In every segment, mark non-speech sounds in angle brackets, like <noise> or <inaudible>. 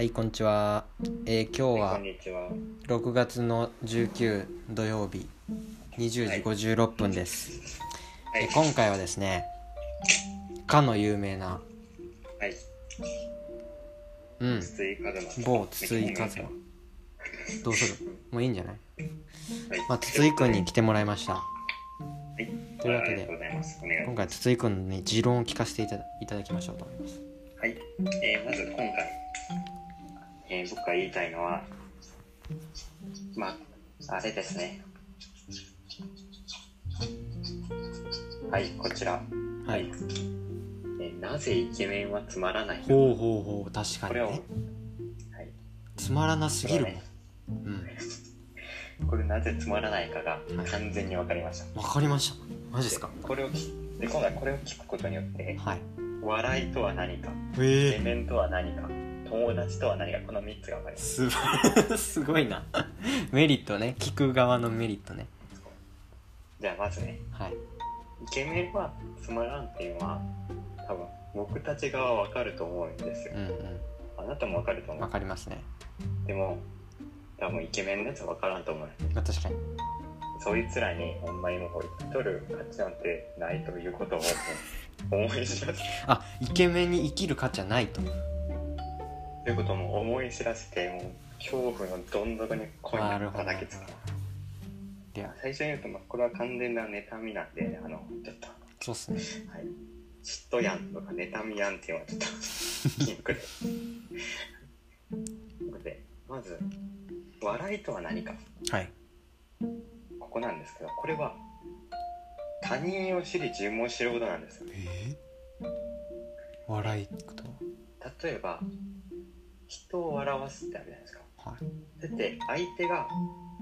はい、こんにちは。えー今日こはんにちは。6月の19土曜日20時56分です。はいえー今回はですね、かの有名な、はい。うん。某筒井和馬。どうする？もういいんじゃない？はい。まあ、筒井くんに来てもらいました。はい。というわけで今ま回筒井くんに持論を聞かせていただきましょうと思います。す。はい。えーまず今回、えー僕が言いたいのは、まあ、あれですね。はい、こちら。はい。えーなぜイケメンはつまらないほうほうほう、確かこれを、にねは。い。つまらなすぎるもん。こうん。れこれなぜつまらないかが完全に分かりました。わかりました。マジですか？これを聞で今回これを聞くことによって、はい。笑いとは何か、えイケメンとは何か、友達とは何か、この3つが分かります？す <laughs> すごいな。メリットね。聞く側のメリットね。じゃあまずね、はい。イケメンはつまらんっていうのは、多分僕たち側は分かると思うんですよ。う。んうあなたも分かると思う？かりますね。でも、多分イケメンのやつは分からんと思う。まあ確かに。そいつらにほんまにもう生きとる価値なんてないということを思 <laughs> い知らせ。あイケメンに生きる価値はないとということも思い知らせて、もう恐怖のどん底に恋になるほど叩きつく。いや最初に言うと、まあ、これは完全な妬みなんで、あの、ちょっと、そうっすねはい。嫉妬やんとか妬みやんっていうのはちょっと、<laughs> 禁句で。ということで、まず、笑いとは何か。はいここなんですけど、これは、他人を知り自分を知ることなんです。え笑いこと例えば、人を笑わすってあるじゃないですか。はい。だって、相手が、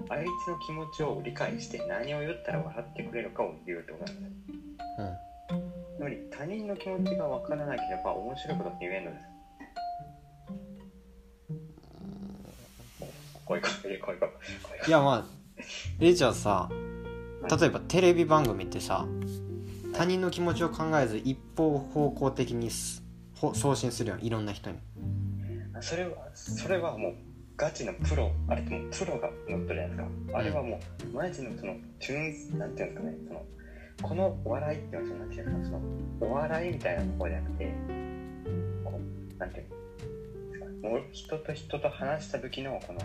あいつの気持ちを理解して何を言ったら笑ってくれるかを言うってことなんです。うん。つまり他人の気持ちが分からなければ面白いことって言えんのです。こいこいこいこいこいいやまあえじゃあさ例えばテレビ番組ってさ他人の気持ちを考えず一方方向的に送信するやんいろんな人にそれはそれはもうガチのプロあれってもうプロが乗ってるじゃないですか。あれはもうマジのそのチューンなんていうんですかねそのこのお笑いっていうのはなんていうのそのお笑いみたいなところじゃなくてこうなんていうんですかもう人と人と話した時のこの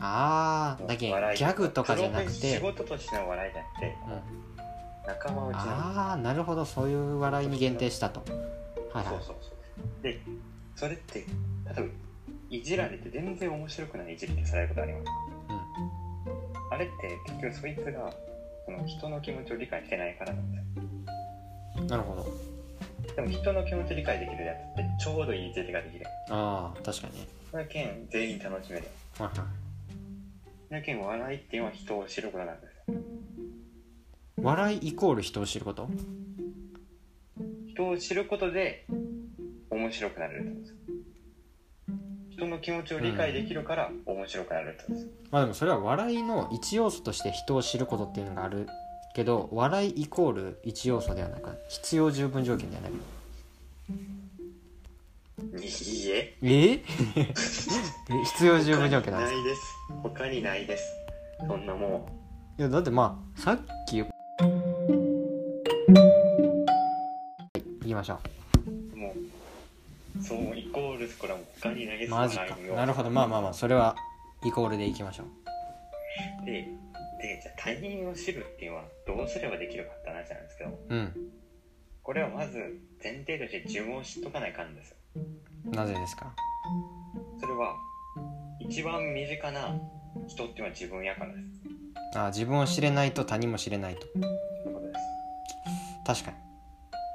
ああだけギャグとかじゃなくて。仕事としての笑いじゃなくてうん仲間内のああなるほどそういう笑いに限定したと。はいはい。そうそうそう。でそれって例えばいじられて全然面白くないいじりってされることあります。あれって結局そいつがその人の気持ちを理解してないからなんですよ。うんなるほど。でも人の気持ちを理解できるやつってちょうどいいいじりができる。ああ確かに。ねそれけん全員楽しめる。はいはい。だけん笑いっていうのは人を知ることなんですよ。笑いイコール人を知ること？人を知ることで面白くなれるってこと。です人の気持ちを理解できるから面白くなれるってこと。です、まあでもそれは笑いの一要素として人を知ることっていうのがあるけど笑いイコール一要素ではなく必要十分条件ではない。いいえ。え？<laughs> え必要十分条件なんでないです。他にないです。そんなもいやだってまあさっき言いきましょうそうイコールこれはもう他にないですうマジか。なるほど。まあまあまあそれはイコールでいきましょう。ででじゃあ他人を知るっていうのはどうすればできるかって話なんですけど。うん。これはまず前提として自分を知っとかないかんですなぜですか？それは一番身近な人っていうのは自分やからです。あ自分を知れないと他人も知れないと。そういうことです。確か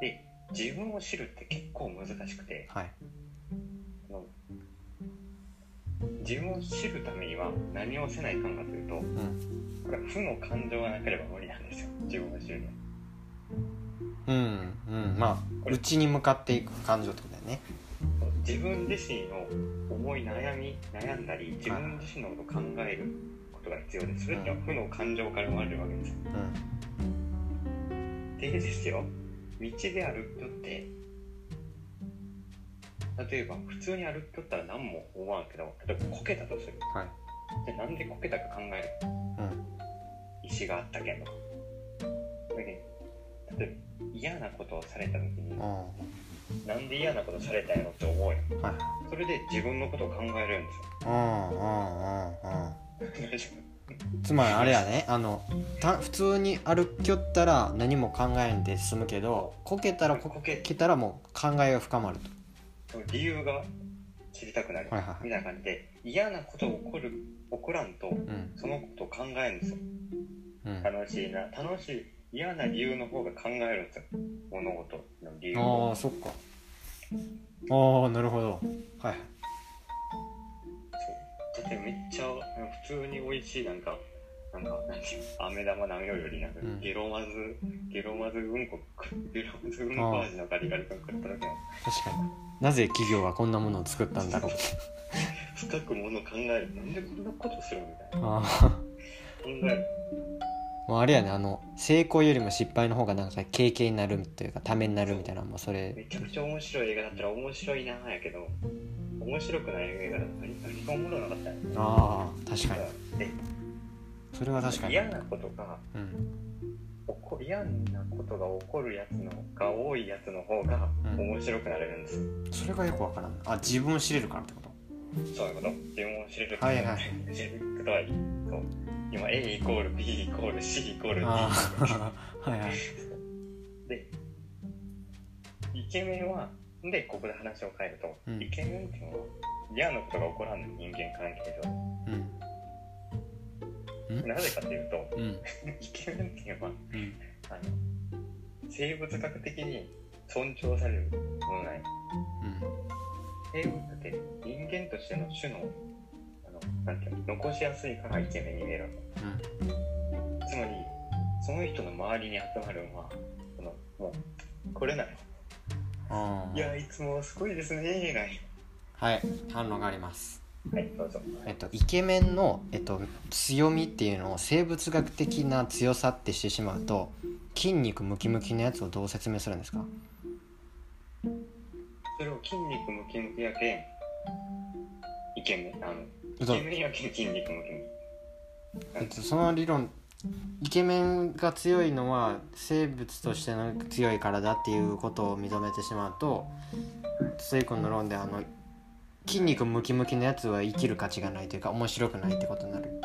に。で自分を知るって結構難しくてはい。自分を知るためには何をせないかんかというとうん。これは負の感情がなければ無理なんですよ。自分を知るにはうんうん。まあ内に向かっていく感情ってことだよね。自分自身の思い悩み悩んだり自分自身のことを考えることが必要です。それってのは負の感情から生まれるわけですうん。でですよ道で歩く人って例えば普通に歩きとったら何も思わんけど例えばこけたとする。はい。でなんでこけたか考える。うん。石があったけんとか。例えば嫌なことをされた時にあなんで嫌なことされたんやろって思うやん。あはい。それで自分のことを考えれるんですよ。うんうんうんうん <laughs> つまりあれやねあのた普通に歩きよったら何も考えんで済むけどこけたらここけけたらもう考えが深まると。理由が知りたくなる、はいはいはい。みたいな感じで嫌なことが起こる起こらんとうん。そのことを考えるんですよ。うん。楽しいな楽しい嫌な理由の方が考えるんですよ。物事の理由あを。あそっか。ああなるほど。はいってめっちゃ普通に美味しいなんかなんか飴玉舐めようよりなんかうん。ゲロまず、ゲロまずうんこゲロまずうんこ味のガリガリ君食った時の確かに。なぜ企業はこんなものを作ったんだろう。深くもの考える。なんでこんなことするみたいな。ああ考える。もうあれやねあの成功よりも失敗の方がなんか経験になるというかためになるみたいなもうそれ。めちゃくちゃ面白い映画だったら面白いなーやけど面白くない映画だった。ら何がおもろなかった。んやああ確かに。でそれは確かに。嫌なことがうん。起こ嫌なことが起こるやつのが多いやつの方がうん。面白くなれるんです。よ、それがよくわからん。あ自分を知れるからってこと？そういうこと？自分を知れるはいはい。知れることはいい。そう。今 A イコール B イコール C イコール D <laughs> はいはい。でイケメンはでここで話を変えると、うん。イケメンっていうのは嫌なことが起こらんの人間関係上。うん。なぜかというとうん。イケメンっていうのはうん。あの生物学的に尊重されるものない。生物って人間としての種のあのなんていうの残しやすいからイケメンに見えるわけ。つまりその人の周りに集まるのはそのもうこれなの。あいやいつもすごいですね。はい。反論があります。はいどうぞ。えっと、イケメンの、えっと、強みっていうのを生物学的な強さってしてしまうと筋肉ムキムキのやつをどう説明するんですか？それを筋肉ムキムキやけん。イケメン？あのイケメンやけん筋肉ムキムえっと、その理論イケメンが強いのは生物としての強い体っていうことを認めてしまうと筒井君の論であの筋肉ムキムキのやつは生きる価値がないというか面白くないってことになる。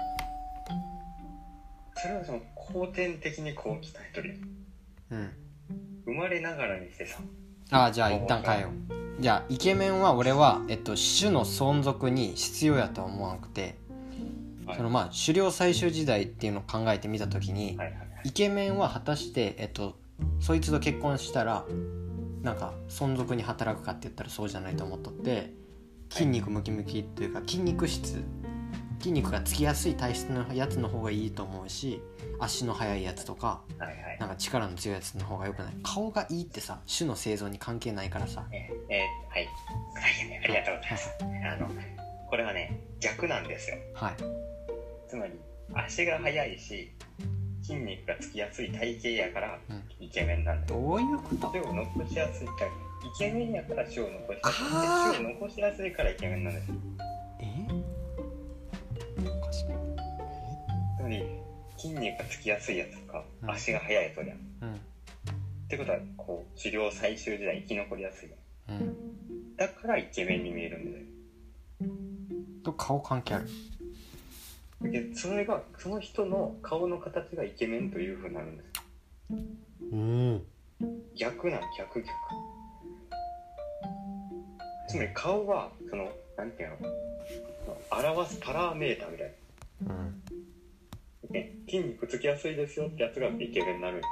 キそれはその後天的にこう鍛えとるうん。生まれながらにしてさ。ああじゃあ一旦変えよう。じゃあイケメンは俺は、えっと、種の存続に必要やとは思わなくて。はいそのまあ狩猟採集時代っていうのを考えてみた時にイケメンは果たして、えっと、そいつと結婚したらなんか存続に働くかって言ったらそうじゃないと思っとって筋肉ムキムキっていうか筋肉質筋肉がつきやすい体質のやつの方がいいと思うし足の速いやつとかなんか力の強いやつの方がよくない。顔がいいってさ種の生存に関係ないからさ。えーえーはい。はい。ありがとうございます。あのこれはね逆なんですよ。はいつまり足が速いし筋肉がつきやすい体型やからうん。イケメンなんだよ。どういうこと？手を残しやすいからイケメンやから手を残しやすい手を残しやすいからイケメンなんですえ？おかしいつまり筋肉がつきやすいやつとかうん。足が速いやつやんっうん。てことはこう狩猟採集時代生き残りやすいやんうん。だからイケメンに見えるんだよ。と顔関係あるでそれがその人の顔の形がイケメンというふうになるんです。うん。逆なん逆逆。つまり顔はそのなんていうの？表すパラメータみたいな。うん。ね筋肉つきやすいですよってやつがイケメンになる。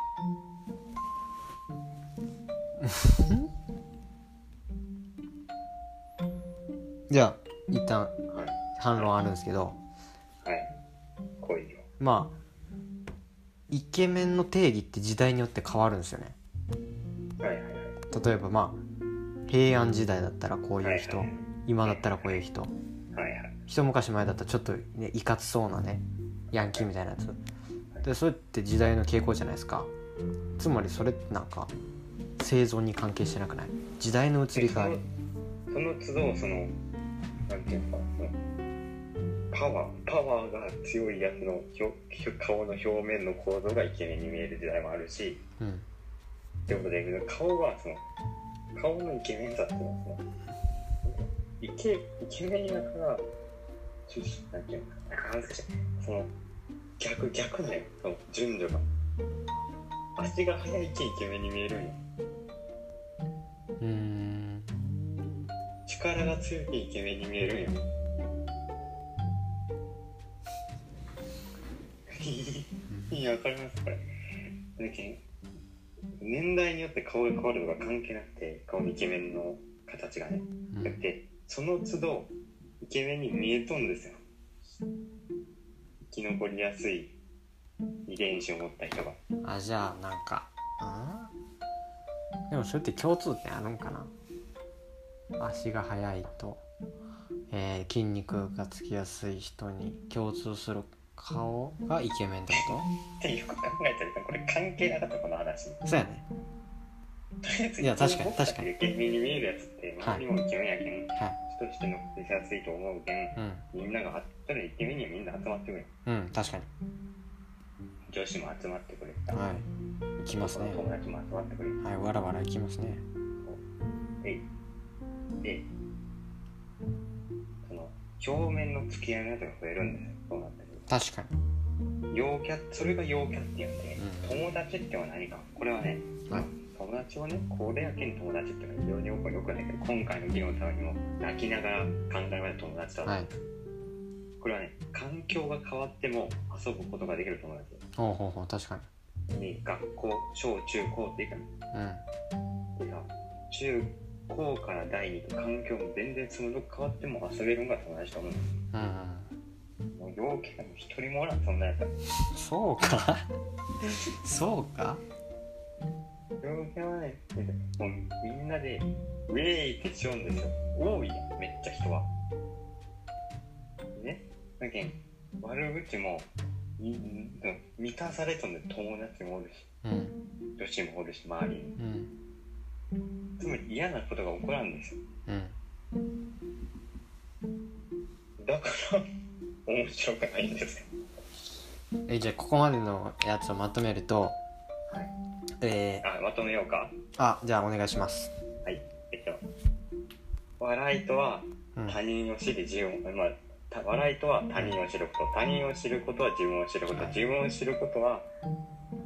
<laughs> じゃあ一旦はい。反論あるんですけど。はいまあイケメンの定義って時代によって変わるんですよね。はいはいはい例えばまあ平安時代だったらこういう人。はいはい今だったらこういう人。はいはい。一昔前だったらちょっとねいかつそうなねヤンキーみたいなやつ。でそれって時代の傾向じゃないですか。つまりそれってなんか生存に関係してなくない？時代の移り変わり。そその都度そのなんていうのかパワーパワーが強いやつの顔の表面の構造がイケメンに見える時代もあるしうん。ってことで顔はその顔のイケメンさっていうのはそのイケイケメンやからちょなんていうのかその逆逆だよその順序が。足が速いけイケメンに見えるんよ。うーん。力が強いけイケメンに見えるんよいやわかりますこれ。だけ年代によって顔が変わるのが関係なくて顔のイケメンの形がね。うん。だってその都度イケメンに見えとんですよ。生き残りやすい遺伝子を持った人が。あじゃあなんかうんでもそれって共通点あるんかな？足が速いと、えー筋肉がつきやすい人に共通する顔がイケメンってこってよく考えたらこれ関係なかったこの話。とそうやね。とりあえずいや確かに確かに。イケメンに見えるやつって周りもイケメンやけん、はい。人としてのしやすいと思うけんうん。みんながたらイケメンにはみんな集まってくれうん確かに。女子も集まってくれはい。行きますね。友達も集まってくれはいわらわら行きますね。ででその表面の付き合いのやつが増えるんですよ。そうなってくる確かに。陽キャそれが陽キャっていうんで、うん。友達っては何か。これはね、はい。友達をねこれやけん友達っていうのは非常によくよくないけど今回の議論のためにも泣きながら考えられる友達だと、はい。これはね環境が変わっても遊ぶことができる友達。ほうほうほう確かに。学校小中高っていくのにうん。でさ中高から第二と環境も全然その変わっても遊べるのが友達と思う。うんうんもう陽キャも一人もおらんそんなやつ。はそうか。そうか。陽キャはねもうみんなでウェーイってしようんですよ。多いやんめっちゃ人は。ね。だけん悪口も満たされとんで友達もおるし。うん。女子もおるし周りに。うん。つまり嫌なことが起こらんですよ。うん。だから面白くないんですよ。えじゃあここまでのやつをまとめるとはい。えー、あまとめようか。あじゃあお願いします。はい。えっと笑いとはうん。他人を知り自分まあた笑いとは他人を知ること。他人を知ることは自分を知ること。はい。自分を知ることは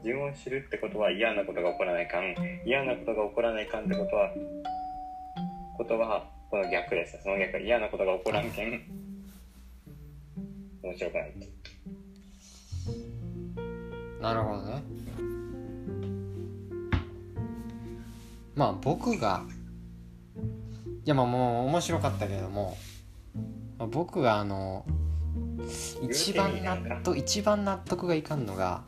自分を知るってことは嫌なことが起こらないかん。嫌なことが起こらないかんってことはことはこの逆です。その逆嫌なことが起こらんけん面白くないなるほどね。まあ僕がいやまあもう面白かったけれども、まあ僕があの一番納得一番納得がいかんのが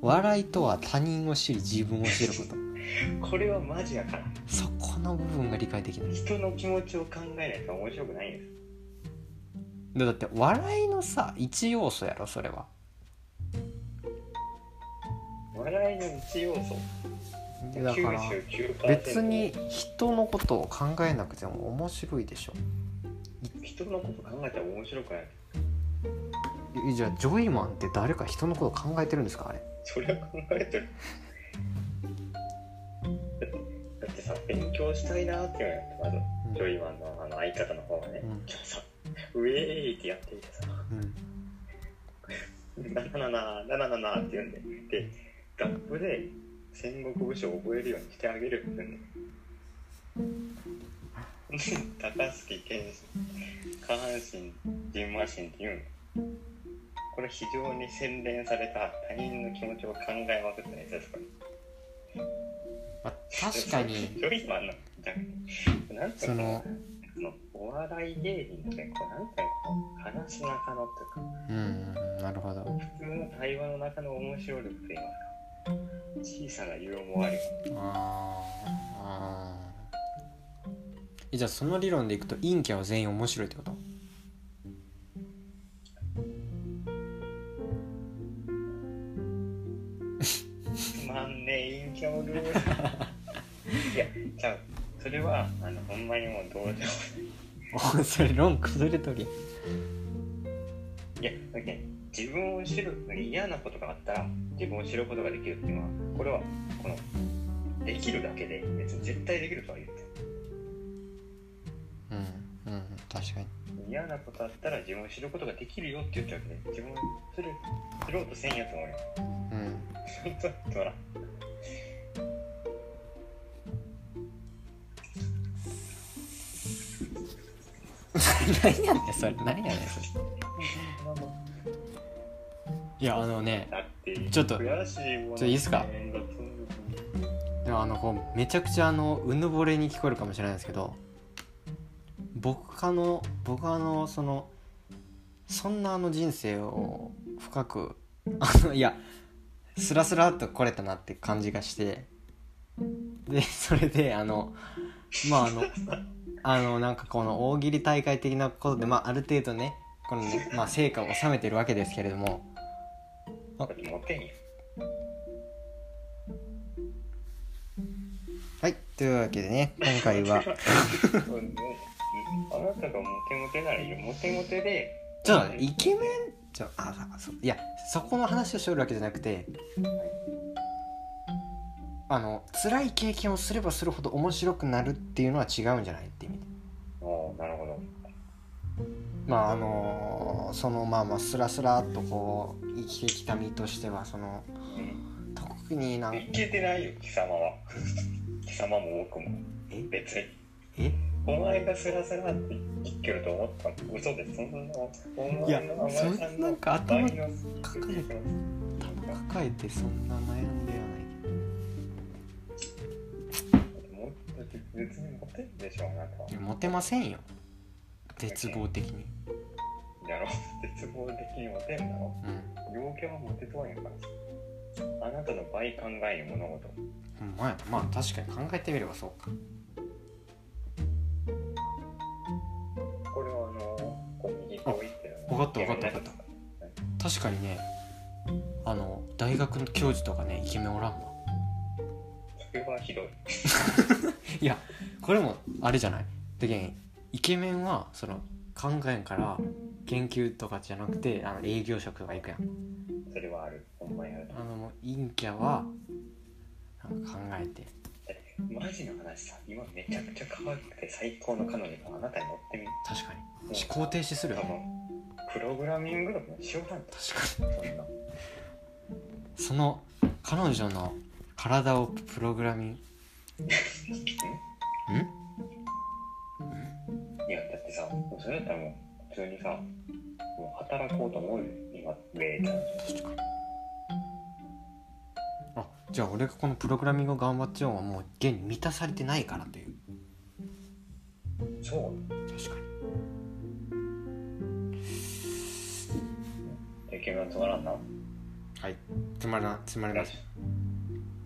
笑いとは他人を知り自分を知ること。<laughs> これはマジやから。そこの部分が理解できない。人の気持ちを考えないと面白くないんです。でだって笑いのさ一要素やろそれは。笑いの一要素。でだから99%別に人のことを考えなくても面白いでしょ。人のこと考えたら面白くない。えじゃあジョイマンって誰か人のこと考えてるんですかあれ。それは考えてる。だってさ勉強したいなって言うまず、うん。ジョイマンのあの相方の方がね、うん。じゃあさウェーってやっていてさ、うん、77777って言うんで、で、ラップで戦国武将を覚えるようにしてあげるって言うんで。高槻健下半身、蕁麻疹って言うんこれ非常に洗練された他人の気持ちを考えまくったやつですから、まあ、確かにその笑い芸人ってこうなんていうのこの話の中のっていうかうんうんなるほど。普通の会話の中の面白力といいますか小さなユーモア力あーあじゃあその理論でいくと陰キャは全員面白いってこと？つまんねえ陰キャおるいやじゃあそそれはあのほんまにもうどうでもおそれ論崩れとるいやだけど自分を知る嫌なことがあったら自分を知ることができるっていうのはこれはこのできるだけで別に絶対できるとは言ってうんうん確かに。嫌なことあったら自分を知ることができるよって言っちゃうけど自分を知る知ろうとせんやつもおるようん。ちょっとほら何やねんそれ。何やねんそれ。いやあのねちょっといちょっといいっすか？でもあのこうめちゃくちゃあのうぬぼれに聞こえるかもしれないですけど僕あの僕あのそのそんなあの人生を深くあのいやスラスラっと来れたなって感じがしてでそれであのまああのあのなんかこの大喜利大会的なことで、まあ、ある程度ねこのね、まあ、成果を収めてるわけですけれども。はいというわけでね今回は。あなたがモテモテならいいよ。モテモテで。ちょっとイケメン？ちょああそういやそこの話をしておるわけじゃなくてあの辛い経験をすればするほど面白くなるっていうのは違うんじゃないって意味で。おーなるほど。まああのそのまあまあスラスラっとこう生きてきた身としてはそのうん。特になんいけてないよ貴様は。<laughs> 貴様も僕も。え？別に。え？お前がスラスラって言ってると思ったの？嘘です。そんなお前のいやお前さそんなんか頭抱えてそんな悩ん別にモテるでしょあなたは。モテませんよ。絶望的に。やろ絶望的にモテるんだろ。うん。陽キャはモテとはんやからあなたの倍考える物事。ほんまやな。まあ確かに考えてみればそうか。これはあのこう右こう言ってるの。わかったわかったわかった。確かにねあの大学の教授とかねイケメンおらんわどい <laughs> いやこれもあれじゃない？でけんイケメンはその考えんから研究とかじゃなくてあの営業職とか行くやん。それはある。ほんまにある。あのもう陰キャはなんか考えて。マジの話さ。今めちゃくちゃ可愛くて最高の彼女があなたに乗ってみ確かに。思考停止するよプログラミングとかもしようなんだ。確かに。そんな。その彼女の体をプログラミンん？いやだってさもうそれだったらもう普通にさもう働こうと思うよ今ウェイちゃん。確かに。あじゃあ俺がこのプログラミングを頑張っちゃうのはもう現に満たされてないからという。そう。確かに。イケメンつまらんな。はい。つまらつまりません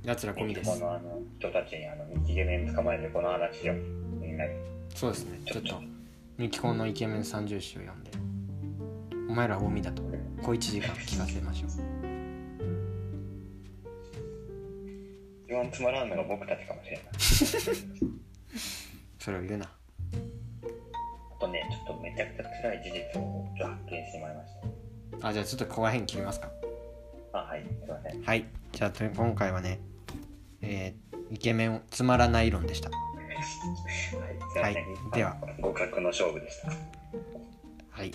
奴らゴミです。このあの人たちにあのイケメン捕まえてこの話しようみんなにそうですね。ちょっと。ミキコンのイケメン三重詩を読んで。お前らはゴミだと。小一時間聞かせましょう。一番つまらんのが僕たちかもしれない。<laughs> それを言うな。あとねちょっとめちゃくちゃ辛い事実をちょっと発見してしまいましあじゃあちょっとここら辺切りますか。たあはい。すいません。はい。じゃあと今回はねえーイケメンつまらない論でした。はい。では。互角の勝負でした。はい